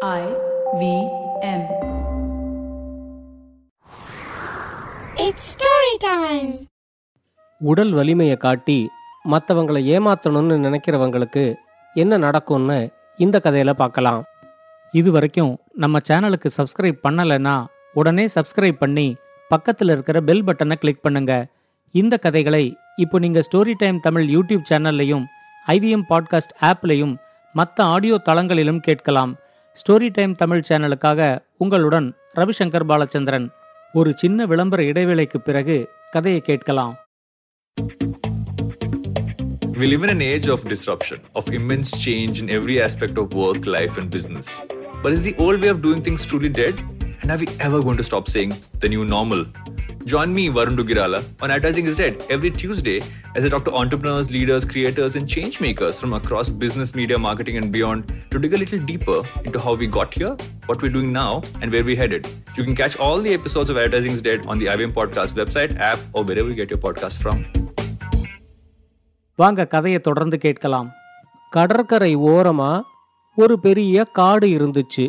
I V M. It's story time. உடல் வலிமையை காட்டி மற்றவங்களை ஏமாத்தணும்னு நினைக்கிறவங்களுக்கு என்ன நடக்கும்னு இந்த கதையில பார்க்கலாம் இது வரைக்கும் நம்ம சேனலுக்கு சப்ஸ்கிரைப் பண்ணலைன்னா உடனே சப்ஸ்கிரைப் பண்ணி பக்கத்தில் இருக்கிற பெல் பட்டனை கிளிக் பண்ணுங்க இந்த கதைகளை இப்போ நீங்க ஸ்டோரி டைம் தமிழ் யூடியூப் சேனல்லையும் ஐவிஎம் பாட்காஸ்ட் ஆப்லையும் மற்ற ஆடியோ தளங்களிலும் கேட்கலாம் ஸ்டோரி டைம் தமிழ் சேனலுக்காக உங்களுடன் ரவிசங்கர் பாலச்சந்திரன் ஒரு சின்ன விளம்பர இடைவேளைக்கு பிறகு கதையை கேட்கலாம் We live in an age of disruption, of immense change in every aspect of work, life, and business. But is the old way of doing things truly dead? And are we ever going to stop saying the new normal? Join me, Varun Dugirala, on Advertising is Dead every Tuesday as I talk to entrepreneurs, leaders, creators, and change makers from across business, media, marketing, and beyond to dig a little deeper into how we got here, what we're doing now, and where we're headed. You can catch all the episodes of Advertising is Dead on the IBM Podcast website, app, or wherever you get your podcast from. வாங்க கதையை தொடர்ந்து கேட்கலாம் கடற்கரை ஓரமா ஒரு பெரிய காடு இருந்துச்சு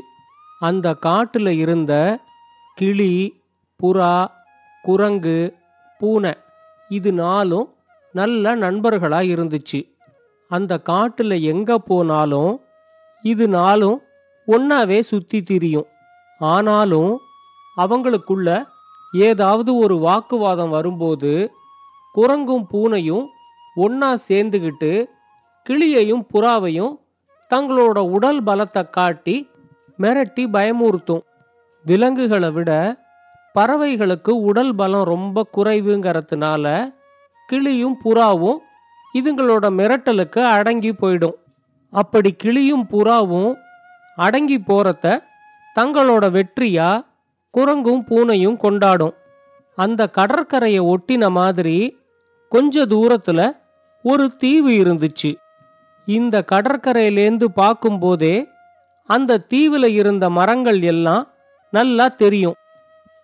அந்த காட்டில் இருந்த கிளி புறா குரங்கு பூனை இது நாளும் நல்ல நண்பர்களாக இருந்துச்சு. அந்த காட்டில் எங்கே போனாலும் இது நாளும் ஒன்றாவே சுற்றி திரியும். ஆனாலும் அவங்களுக்குள்ள ஏதாவது ஒரு வாக்குவாதம் வரும்போது குரங்கும் பூனையும் ஒன்றா சேர்ந்துக்கிட்டு கிளியையும் புறாவையும் தங்களோட உடல் பலத்தை காட்டி மிரட்டி பயமுறுத்தும். விலங்குகளை விட பறவைகளுக்கு உடல் பலம் ரொம்ப குறைவுங்கிறதுனால கிளியும் புறாவும் இதுங்களோட மிரட்டலுக்கு அடங்கி போயிடும். அப்படி கிளியும் புறாவும் அடங்கி போறத தங்களோட வெற்றியா குரங்கும் பூனையும் கொண்டாடும். அந்த கடற்கரையை ஒட்டின மாதிரி கொஞ்ச தூரத்துல ஒரு தீவு இருந்துச்சு. இந்த கடற்கரையிலேந்து பார்க்கும்போதே அந்த தீவுல இருந்த மரங்கள் எல்லாம் நல்லா தெரியும்.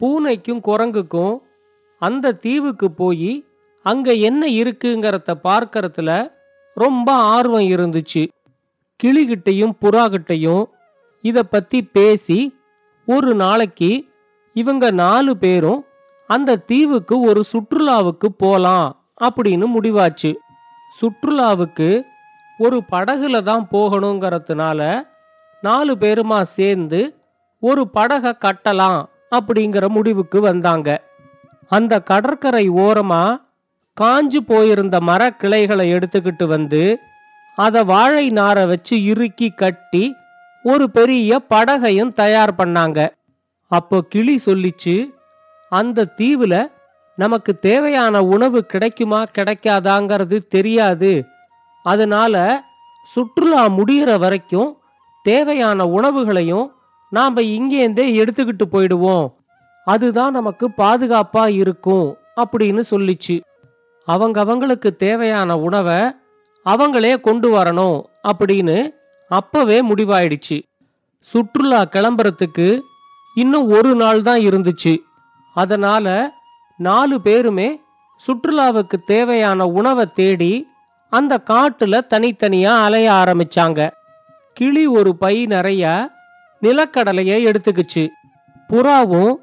பூனைக்கும் குரங்குக்கும் அந்த தீவுக்கு போய் அங்க என்ன இருக்குங்கிறத பார்க்கறதுல ரொம்ப ஆர்வம் இருந்துச்சு. கிளிகிட்டையும் புறாகிட்டையும் இதை பற்றி பேசி ஒரு நாளைக்கு இவங்க நாலு பேரும் அந்த தீவுக்கு ஒரு சுற்றுலாவுக்கு போலாம் அப்படின்னு முடிவாச்சு. சுற்றுலாவுக்கு ஒரு படகுல தான் போகணுங்கிறதுனால நாலு பேருமா சேர்ந்து ஒரு படகை கட்டலாம் அப்படிங்கிற முடிவுக்கு வந்தாங்க. அந்த கடற்கரை ஓரமா காஞ்சு போயிருந்த மரக்கிளைகளை எடுத்துக்கிட்டு வந்து அதை வாழை நாரை வச்சு இறுக்கி கட்டி ஒரு பெரிய படகையும் தயார் பண்ணாங்க. அப்போ கிளி சொல்லிச்சு அந்த தீவுல நமக்கு தேவையான உணவு கிடைக்குமா கிடைக்காதாங்கிறது தெரியாது. அதனால சுற்றுலா முடிகிற வரைக்கும் தேவையான உணவுகளையும் நாம் இங்கேருந்தே எடுத்துக்கிட்டு போயிடுவோம். அதுதான் நமக்கு பாதுகாப்பா இருக்கும் அப்படின்னு சொல்லிச்சு. அவங்க அவங்களுக்கு தேவையான உணவை அவங்களே கொண்டு வரணும் அப்படின்னு அப்பவே முடிவாயிடுச்சு. சுற்றுலா கிளம்புறதுக்கு இன்னும் ஒரு நாள் தான் இருந்துச்சு. அதனால நாலு பேருமே சுற்றுலாவுக்கு தேவையான உணவை தேடி அந்த காட்டுல தனித்தனியா அலைய ஆரம்பிச்சாங்க. கிளி ஒரு பை நிறைய நிலக்கடலையை எடுத்துக்கிச்சு. புறாவும்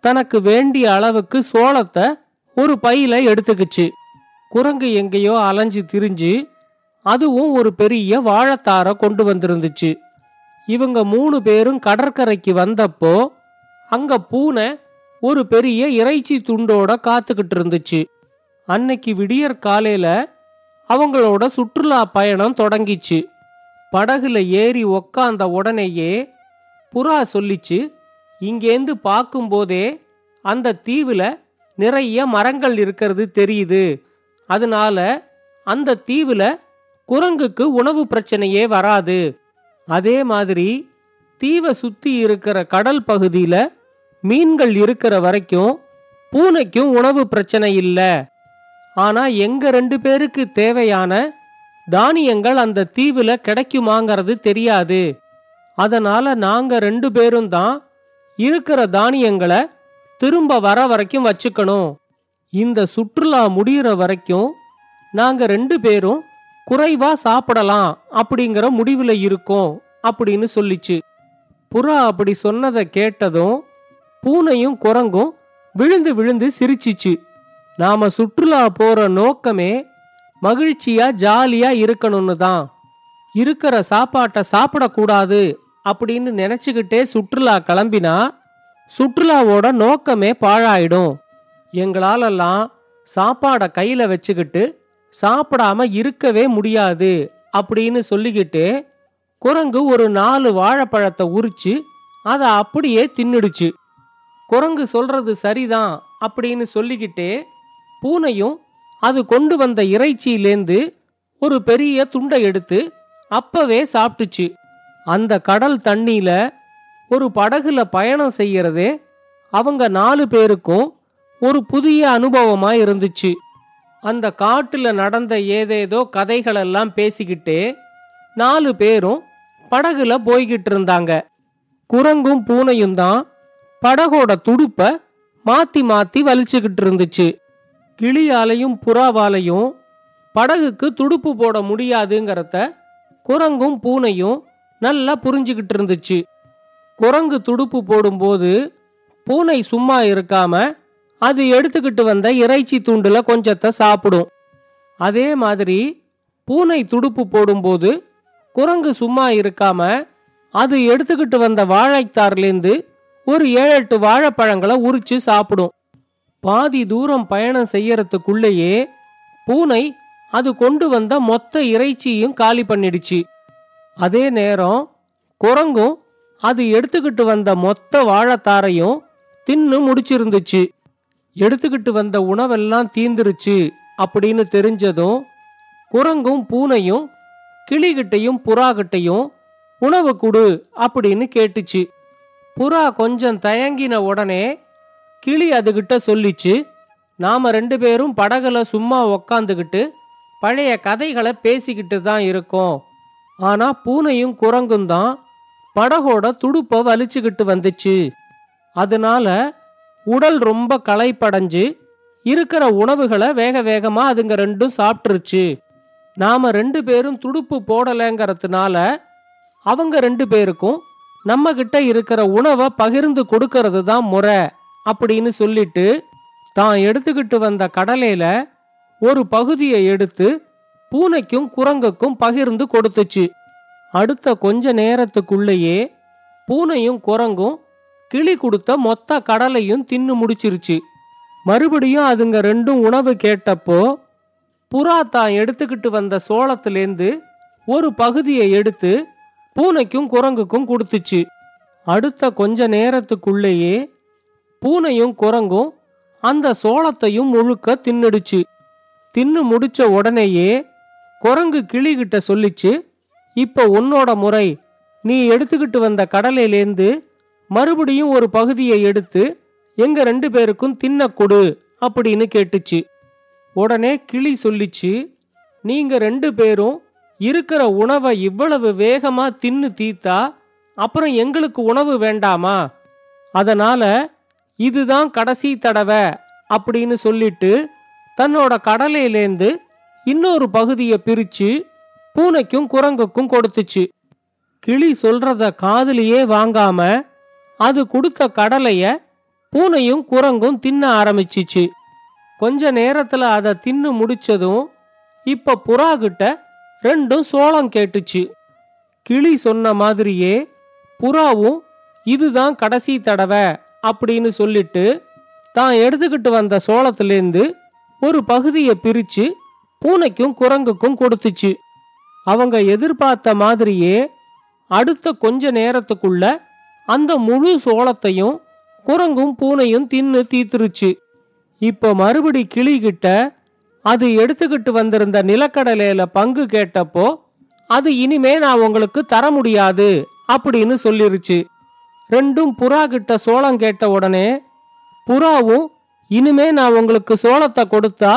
தனக்கு வேண்டிய அளவுக்கு சோளத்தை ஒரு பையில எடுத்துக்கிச்சு. குரங்கு எங்கேயோ அலைஞ்சு திரிஞ்சு அதுவும் ஒரு பெரிய வாழைத்தார கொண்டு வந்திருந்துச்சு. இவங்க மூணு பேரும் கடற்கரைக்கு வந்தப்போ அங்க பூனை ஒரு பெரிய இறைச்சி துண்டோட காத்துக்கிட்டு இருந்துச்சு. அன்னைக்கு விடியற் காலையில அவங்களோட சுற்றுலா பயணம் தொடங்கிச்சு. படகுல ஏறி உக்காந்த உடனேயே புறா சொல்லிச்சு இங்கேந்து பார்க்கும்போதே அந்த தீவுல நிறைய மரங்கள் இருக்கிறது தெரியுது. அதனால அந்த தீவுல குரங்குக்கு உணவு பிரச்சனையே வராது. அதே மாதிரி தீவை சுத்தி இருக்கிற கடல் பகுதியில மீன்கள் இருக்கிற வரைக்கும் பூனைக்கும் உணவு பிரச்சனை இல்லை. ஆனா எங்க ரெண்டு பேருக்கு தேவையான தானியங்கள் அந்த தீவுல கிடைக்குமாங்கிறது தெரியாது. அதனால நாங்க ரெண்டு பேரும் தான் இருக்கிற தானியங்களை திரும்ப வர வரைக்கும் வச்சுக்கணும். இந்த சுற்றுலா முடியிற வரைக்கும் நாங்க ரெண்டு பேரும் குறைவா சாப்பிடலாம் அப்படிங்கிற முடிவுல இருக்கோம் அப்படின்னு சொல்லிச்சு. புறா அப்படி சொன்னதை கேட்டதும் பூனையும் குரங்கும் விழுந்து விழுந்து சிரிச்சிச்சு. நாம சுற்றுலா போற நோக்கமே மகிழ்ச்சியா ஜாலியா இருக்கணும்னு தான் இருக்கிற சாப்பாட்டை சாப்பிடக்கூடாது அப்படின்னு நினைச்சுக்கிட்டே சுற்றுலா கிளம்பினா சுற்றுலாவோட நோக்கமே பாழாயிடும். எங்களாலெல்லாம் சாப்பாடை கையில வச்சுக்கிட்டு சாப்பிடாம இருக்கவே முடியாது அப்படின்னு சொல்லிக்கிட்டு குரங்கு ஒரு நாலு வாழைப்பழத்தை உரிச்சு அதை அப்படியே தின்னுடுச்சு. குரங்கு சொல்றது சரிதான் அப்படின்னு சொல்லிக்கிட்டே பூனையும் அது கொண்டு வந்த இறைச்சியிலேந்து ஒரு பெரிய துண்டை எடுத்து அப்பவே சாப்பிட்டுச்சு. அந்த கடல் தண்ணியில ஒரு படகுல பயணம் செய்யறதே அவங்க நாலு பேருக்கும் ஒரு புதிய அனுபவமா இருந்துச்சு. அந்த காட்டுல நடந்த ஏதேதோ கதைகளெல்லாம் பேசிக்கிட்டே நாலு பேரும் படகுல போய்கிட்டு இருந்தாங்க. குரங்கும் பூனையும் தான் படகோட துடுப்ப மாத்தி மாத்தி வலிச்சுக்கிட்டு இருந்துச்சு. கிளியாலையும் புறாவாலையும் படகுக்கு துடுப்பு போட முடியாதுங்கிறத குரங்கும் பூனையும் நல்லா புரிஞ்சுக்கிட்டு இருந்துச்சு. குரங்கு துடுப்பு போடும்போது பூனை சும்மா இருக்காம அது எடுத்துக்கிட்டு வந்த இறைச்சி துண்டுல கொஞ்சத்தை சாப்பிடும். அதே மாதிரி பூனை துடுப்பு போடும்போது குரங்கு சும்மா இருக்காம அது எடுத்துக்கிட்டு வந்த வாழைத்தார்லேருந்து ஒரு ஏழு எட்டு வாழைப்பழங்களை உரிச்சு சாப்பிடும். பாதி தூரம் பயணம் செய்யறதுக்குள்ளேயே பூனை அது கொண்டு வந்த மொத்த இறைச்சியும் காலி பண்ணிடுச்சு. அதே நேரம் குரங்கும் அது எடுத்துக்கிட்டு வந்த மொத்த வாழைத்தாரையும் தின்னு முடிச்சிருந்துச்சு. எடுத்துக்கிட்டு வந்த உணவெல்லாம் தீந்துருச்சு அப்படின்னு தெரிஞ்சதும் குரங்கும் பூனையும் கிளிகிட்டையும் புறாகிட்டையும் உணவு கொடு அப்படின்னு கேட்டுச்சு. புறா கொஞ்சம் தயங்கின உடனே கிளி அதுகிட்ட சொல்லிச்சு நாம ரெண்டு பேரும் படகுல சும்மா உக்காந்துக்கிட்டு பழைய கதைகளை பேசிக்கிட்டு தான் இருக்கோம். ஆனா பூனையும் குரங்கும் தான் படகோட துடுப்பை வலிச்சுக்கிட்டு வந்துச்சு. அதனால உடல் ரொம்ப களைப்படைஞ்சு இருக்கிற உணவுகளை வேக வேகமா அதுங்க ரெண்டும் சாப்பிட்டுருச்சு. நாம ரெண்டு பேரும் துடுப்பு போடலைங்கிறதுனால அவங்க ரெண்டு பேருக்கும் நம்ம கிட்ட இருக்கிற உணவை பகிர்ந்து கொடுக்கறது தான் முறை. அப்படின்னு சொல்லிட்டு தான் எடுத்துக்கிட்டு வந்த கடலையில ஒரு பகுதியை எடுத்து பூனைக்கும் குரங்குக்கும் பகிர்ந்து கொடுத்துச்சு. அடுத்த கொஞ்ச நேரத்துக்குள்ளேயே பூனையும் குரங்கும் கிளி கொடுத்த மொத்த கடலையும் தின்னு முடிச்சிருச்சு. மறுபடியும் அதுங்க ரெண்டும் உணவு கேட்டப்போ புறா தான் எடுத்துக்கிட்டு வந்த சோளத்திலேந்து ஒரு பகுதியை எடுத்து பூனைக்கும் குரங்குக்கும் கொடுத்துச்சு. அடுத்த கொஞ்ச நேரத்துக்குள்ளேயே பூனையும் குரங்கும் அந்த சோளத்தையும் முழுக்க தின்னுடுச்சு. தின்னு முடிச்ச உடனேயே குரங்கு கிளிகிட்ட சொல்லிச்சு இப்ப உன்னோட முறை. நீ எடுத்துக்கிட்டு வந்த கடலையிலேந்து மறுபடியும் ஒரு பகுதியை எடுத்து எங்க ரெண்டு பேருக்கும் தின்ன கொடு அப்படின்னு கேட்டுச்சு. உடனே கிளி சொல்லிச்சு நீங்க ரெண்டு பேரும் இருக்கிற உணவை இவ்வளவு வேகமா தின்னு தீத்தா அப்புறம் எங்களுக்கு உணவு வேண்டாமா? அதனால இதுதான் கடைசி தடவை அப்படின்னு சொல்லிட்டு தன்னோட கடலையிலேந்து இன்னொரு பகுதியை பிரிச்சு பூனைக்கும் குரங்குக்கும் கொடுத்துச்சு. கிளி சொல்றத காதுலயே வாங்காம அது கொடுத்த கடலைய பூனையும் குரங்கும் தின்ன ஆரம்பிச்சிச்சு. கொஞ்ச நேரத்துல அதை தின்னு முடிச்சதும் இப்ப புறா கிட்ட ரெண்டும் சோளம் கேட்டுச்சு. கிளி சொன்ன மாதிரியே புறாவும் இதுதான் கடைசி தடவை அப்படின்னு சொல்லிட்டு தான் எடுத்துக்கிட்டு வந்த சோளத்திலேருந்து ஒரு பகுதியை பிரிச்சு பூனைக்கும் குரங்குக்கும் கொடுத்துச்சு. அவங்க எதிர்பார்த்த மாதிரியே அடுத்த கொஞ்ச நேரத்துக்குள்ள அந்த முழு சோளத்தையும் குரங்கும் பூனையும் தின்னு தீத்துருச்சு. இப்போ மறுபடி கிளிகிட்ட அது எடுத்துக்கிட்டு வந்திருந்த நிலக்கடலையில பங்கு கேட்டப்போ அது இனிமே நான் உங்களுக்கு தர முடியாது அப்படின்னு சொல்லிருச்சு. ரெண்டும் புறா கிட்ட சோளம் கேட்ட உடனே புறாவும் இனிமே நான் உங்களுக்கு சோளத்தை கொடுத்தா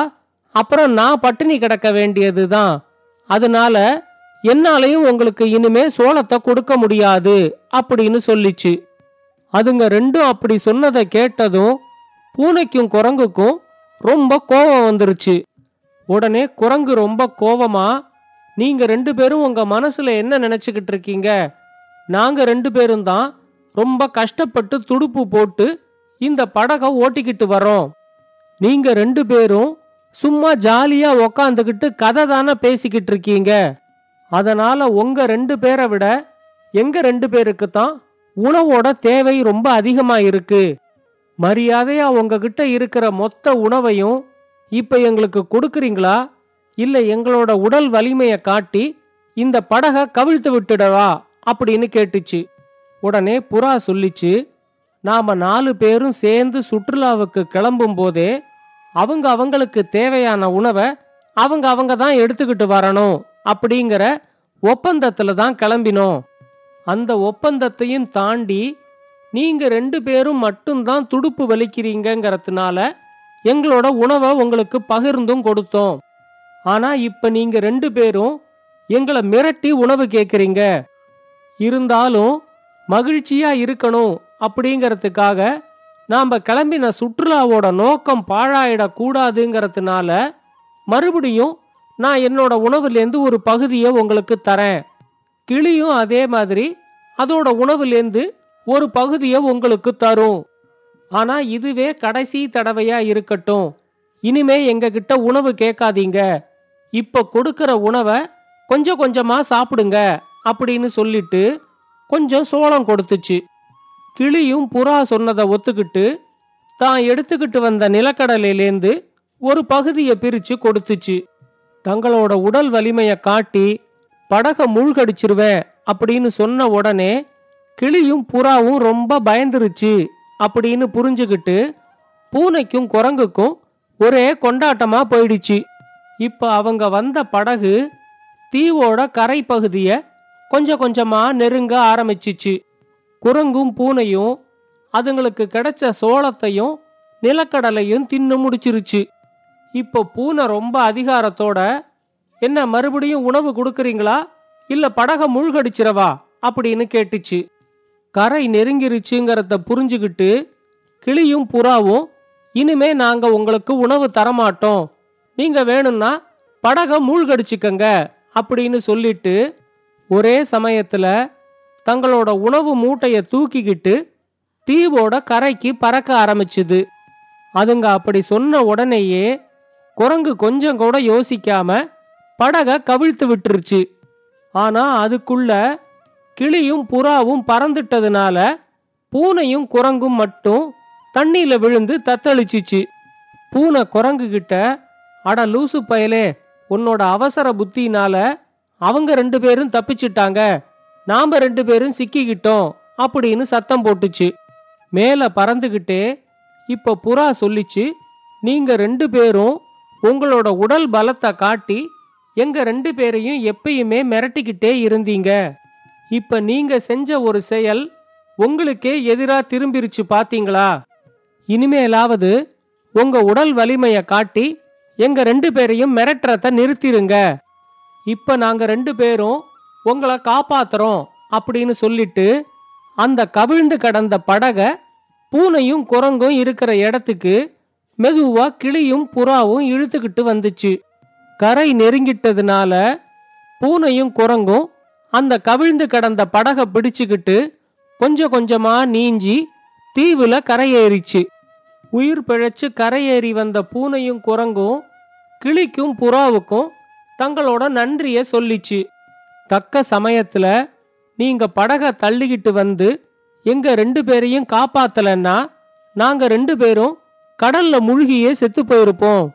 அப்புறம் நான் பட்டினி கிடக்க வேண்டியதுதான். அதனால என்னாலையும் உங்களுக்கு இனிமே சோளத்தை கொடுக்க முடியாது அப்படின்னு சொல்லிச்சு. அதுங்க ரெண்டும் அப்படி சொன்னதை கேட்டதும் பூனைக்கும் குரங்குக்கும் ரொம்ப கோபம் வந்துருச்சு. உடனே குரங்கு ரொம்ப கோபமா? நீங்க ரெண்டு பேரும் உங்க மனசுல என்ன நினைச்சுக்கிட்டு இருக்கீங்க? நாங்க ரெண்டு பேரும் தான் ரொம்ப கஷ்டப்பட்டு துடுப்பு போட்டு இந்த படகை ஓட்டிக்கிட்டு வரோம் நீங்க ரெண்டு பேரும் சும்மா ஜாலியா உக்காந்துக்கிட்டு கதை தானே பேசிக்கிட்டு இருக்கீங்க. அதனால உங்க ரெண்டு பேரை விட எங்க ரெண்டு பேருக்கு தான் உணவோட தேவை ரொம்ப அதிகமா இருக்கு. மரியாதையா உங்ககிட்ட இருக்கிற மொத்த உணவையும் இப்ப எங்களுக்கு கொடுக்குறீங்களா? இல்ல எங்களோட உடல் வலிமையை காட்டி இந்த படகை கவிழ்த்து விட்டுடவா? அப்படின்னு கேட்டுச்சு. உடனே புறா சொல்லிச்சு நாம நாலு பேரும் சேர்ந்து சுற்றுலாவுக்கு கிளம்பும் போதே அவங்க அவங்களுக்கு தேவையான உணவை அவங்க அவங்க தான் எடுத்துக்கிட்டு வரணும் அப்படிங்கிற ஒப்பந்தத்துல தான் கிளம்பினோம். அந்த ஒப்பந்தத்தையும் தாண்டி நீங்க ரெண்டு பேரும் மட்டும்தான் துடுப்பு வலிக்கிறீங்கங்கிறதுனால எங்களோட உணவை உங்களுக்கு பகிர்ந்தும் கொடுத்தோம். ஆனா இப்ப நீங்க ரெண்டு பேரும் எங்களை மிரட்டி உணவு கேட்குறீங்க இருந்தாலும் மகிழ்ச்சியா இருக்கணும் அப்படிங்கிறதுக்காக நாம் கிளம்பின சுற்றுலாவோட நோக்கம் பாழாயிடக்கூடாதுங்கிறதுனால மறுபடியும் நான் என்னோட உணவுலேருந்து ஒரு பகுதியை உங்களுக்கு தரேன். கிளியும் அதே மாதிரி அதோட உணவுலேருந்து ஒரு பகுதியை உங்களுக்கு தரும். ஆனால் இதுவே கடைசி தடவையா இருக்கட்டும். இனிமே எங்ககிட்ட உணவு கேட்காதீங்க. இப்போ கொடுக்கிற உணவை கொஞ்சம் கொஞ்சமாக சாப்பிடுங்க அப்படின்னு சொல்லிட்டு கொஞ்சம் சோளம் கொடுத்துச்சு. கிளியும் புறா சொன்னதை ஒத்துக்கிட்டு தான் எடுத்துக்கிட்டு வந்த நிலக்கடலையிலேந்து ஒரு பகுதியை பிரிச்சு கொடுத்துச்சு. தங்களோட உடல் வலிமையை காட்டி படக மூழ்கடிச்சிருவேன் அப்படின்னு சொன்ன உடனே கிளியும் புறாவும் ரொம்ப பயந்துருச்சு அப்படின்னு புரிஞ்சுக்கிட்டு பூனைக்கும் குரங்குக்கும் ஒரே கொண்டாட்டமா போயிடுச்சு. இப்ப அவங்க வந்த படகு தீவோட கரை பகுதியை கொஞ்சம் கொஞ்சமா நெருங்க ஆரம்பிச்சிச்சு. குரங்கும் பூனையும் அதுங்களுக்கு கிடைச்ச சோளத்தையும் நிலக்கடலையும் தின்னு முடிச்சிருச்சு. இப்போ பூனை ரொம்ப அதிகாரத்தோட என்ன மறுபடியும் உணவு கொடுக்குறீங்களா? இல்ல படக மூழ்கடிச்சிரவா அப்படின்னு கேட்டுச்சு. கரை நெருங்கிருச்சுங்கிறத புரிஞ்சுக்கிட்டு கிளியும் புறாவும் இனிமே நாங்க உங்களுக்கு உணவு தரமாட்டோம். நீங்க வேணும்னா படக மூழ்கடிச்சுக்கங்க அப்படின்னு சொல்லிட்டு ஒரே சமயத்துல தங்களோட உணவு மூட்டையை தூக்கிக்கிட்டு தீவோட கரைக்கு பறக்க ஆரம்பிச்சுது. அதுங்க அப்படி சொன்ன உடனேயே குரங்கு கொஞ்சம் கூட யோசிக்காம படக கவிழ்த்து விட்டுருச்சு. ஆனா அதுக்குள்ள கிளியும் புறாவும் பறந்துட்டதுனால பூனையும் குரங்கும் மட்டும் தண்ணியில விழுந்து தத்தளிச்சிச்சு. பூனை குரங்கு கிட்ட அட லூசு பயலே உன்னோட அவசர புத்தினால அவங்க ரெண்டு பேரும் தப்பிச்சிட்டாங்க. நாம ரெண்டு பேரும் சிக்கிக்கிட்டோம் அப்படின்னு சத்தம் போட்டுச்சு. மேல பறந்துகிட்டே இப்ப புறா சொல்லிச்சு நீங்க ரெண்டு பேரும் உங்களோட உடல் பலத்தை காட்டி எங்க ரெண்டு பேரையும் எப்பயுமே மிரட்டிக்கிட்டே இருந்தீங்க. இப்ப நீங்க செஞ்ச ஒரு செயல் உங்களுக்கே எதிரா திரும்பிருச்சு பாத்தீங்களா? இனிமேலாவது உங்க உடல் வலிமையை காட்டி எங்க ரெண்டு பேரையும் மிரட்டுறத நிறுத்திருங்க. இப்ப நாங்க ரெண்டு பேரும் உங்களை காப்பாத்துறோம் அப்படின்னு சொல்லிட்டு அந்த கவிழ்ந்து கடந்த படகை பூனையும் குரங்கும் இருக்கிற இடத்துக்கு மெதுவா கிளியும் புறாவும் இழுத்துக்கிட்டு வந்துச்சு. கரை நெருங்கிட்டதுனால பூனையும் குரங்கும் அந்த கவிழ்ந்து கடந்த படகை பிடிச்சுக்கிட்டு கொஞ்சம் கொஞ்சமா நீஞ்சி தீவுல கரையேறிச்சு. உயிர் பிழைச்சு கரையேறி வந்த பூனையும் குரங்கும் கிளிக்கும் புறாவுக்கும் தங்களோட நன்றிய சொல்லிச்சு. தக்க சமயத்துல நீங்க படக தள்ளிக்கிட்டு வந்து எங்க ரெண்டு பேரையும் காப்பாத்தலன்னா நாங்க ரெண்டு பேரும் கடல்ல முழுகியே செத்து போயிருப்போம்.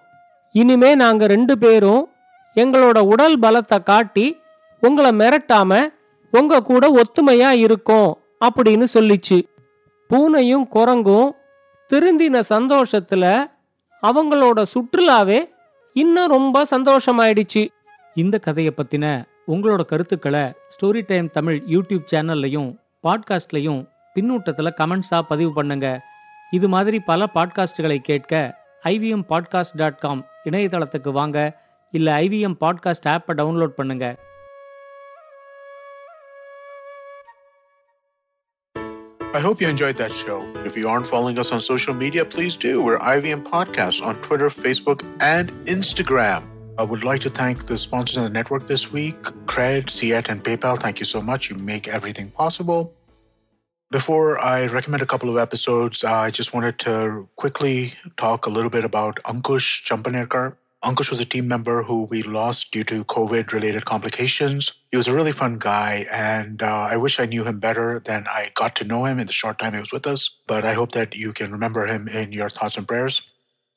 இனிமே நாங்க ரெண்டு பேரும் எங்களோட உடல் பலத்தை காட்டி உங்களை மிரட்டாம உங்க கூட ஒத்துமையா இருக்கோம் அப்படின்னு சொல்லிச்சு. பூனையும் குரங்கும் திருந்தின சந்தோஷத்துல அவங்களோட சுற்றுலாவே இன்னும் ரொம்ப சந்தோஷமாயிடுச்சு. இந்த கதையை பற்றின உங்களோட கருத்துக்களை ஸ்டோரி டைம் தமிழ் யூடியூப் சேனல்லையும் பாட்காஸ்ட்லையும் பின்னூட்டத்தில் கமெண்ட்ஸாக பதிவு பண்ணுங்க இது மாதிரி பல பாட்காஸ்டுகளை கேட்க ஐவிஎம் பாட்காஸ்ட் டாட் காம் இணையதளத்துக்கு வாங்க இல்லை ஐவிஎம் பாட்காஸ்ட் ஆப்பை டவுன்லோட் பண்ணுங்க I hope you enjoyed that show. If you aren't following us on social media, please do. We're IVM Podcasts on Twitter, Facebook, and Instagram. I would like to thank the sponsors of the network this week Cred, Ciet, and PayPal. Thank you so much. You make everything possible. Before I recommend a couple of episodes, I just wanted to quickly talk a little bit about Ankush Champanerkar. Ankush was a team member who we lost due to COVID related complications. He was a really fun guy, and uh, I wish I knew him better than I got to know him in the short time he was with us. But I hope that you can remember him in your thoughts and prayers.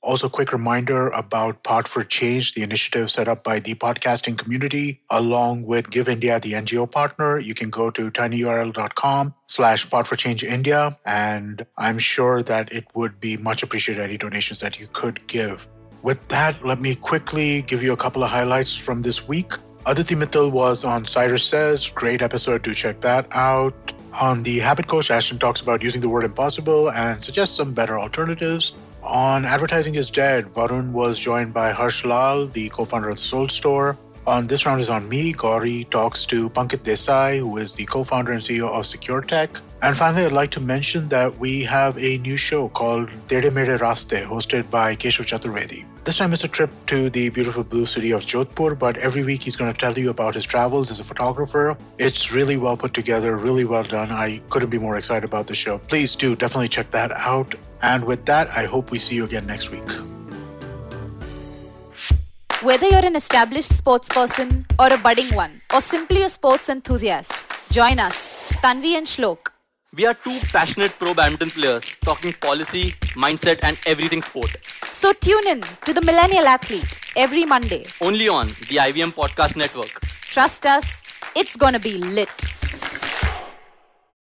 Also, quick reminder about Pod for Change, the initiative set up by the podcasting community, along with Give India, the NGO partner. You can go to tinyurl.com slash for Change India, and I'm sure that it would be much appreciated any donations that you could give. With that, let me quickly give you a couple of highlights from this week. Aditi Mittal was on Cyrus Says. Great episode. Do check that out. On the Habit Coach, Ashton talks about using the word impossible and suggests some better alternatives. On Advertising is Dead, Varun was joined by Harsh Lal, the co founder of the Soul Store. On This Round is on Me, Gauri talks to Pankit Desai, who is the co founder and CEO of Secure Tech. And finally, I'd like to mention that we have a new show called Tere Mere Raste, hosted by Keshav Chaturvedi. This time it's a trip to the beautiful blue city of Jodhpur, but every week he's going to tell you about his travels as a photographer. It's really well put together, really well done. I couldn't be more excited about the show. Please do definitely check that out. And with that, I hope we see you again next week. Whether you're an established sports person or a budding one, or simply a sports enthusiast, join us, Tanvi and Shlok. We are two passionate pro badminton players talking policy, mindset, and everything sport. So tune in to the Millennial Athlete every Monday. Only on the IVM Podcast Network. Trust us, it's gonna be lit.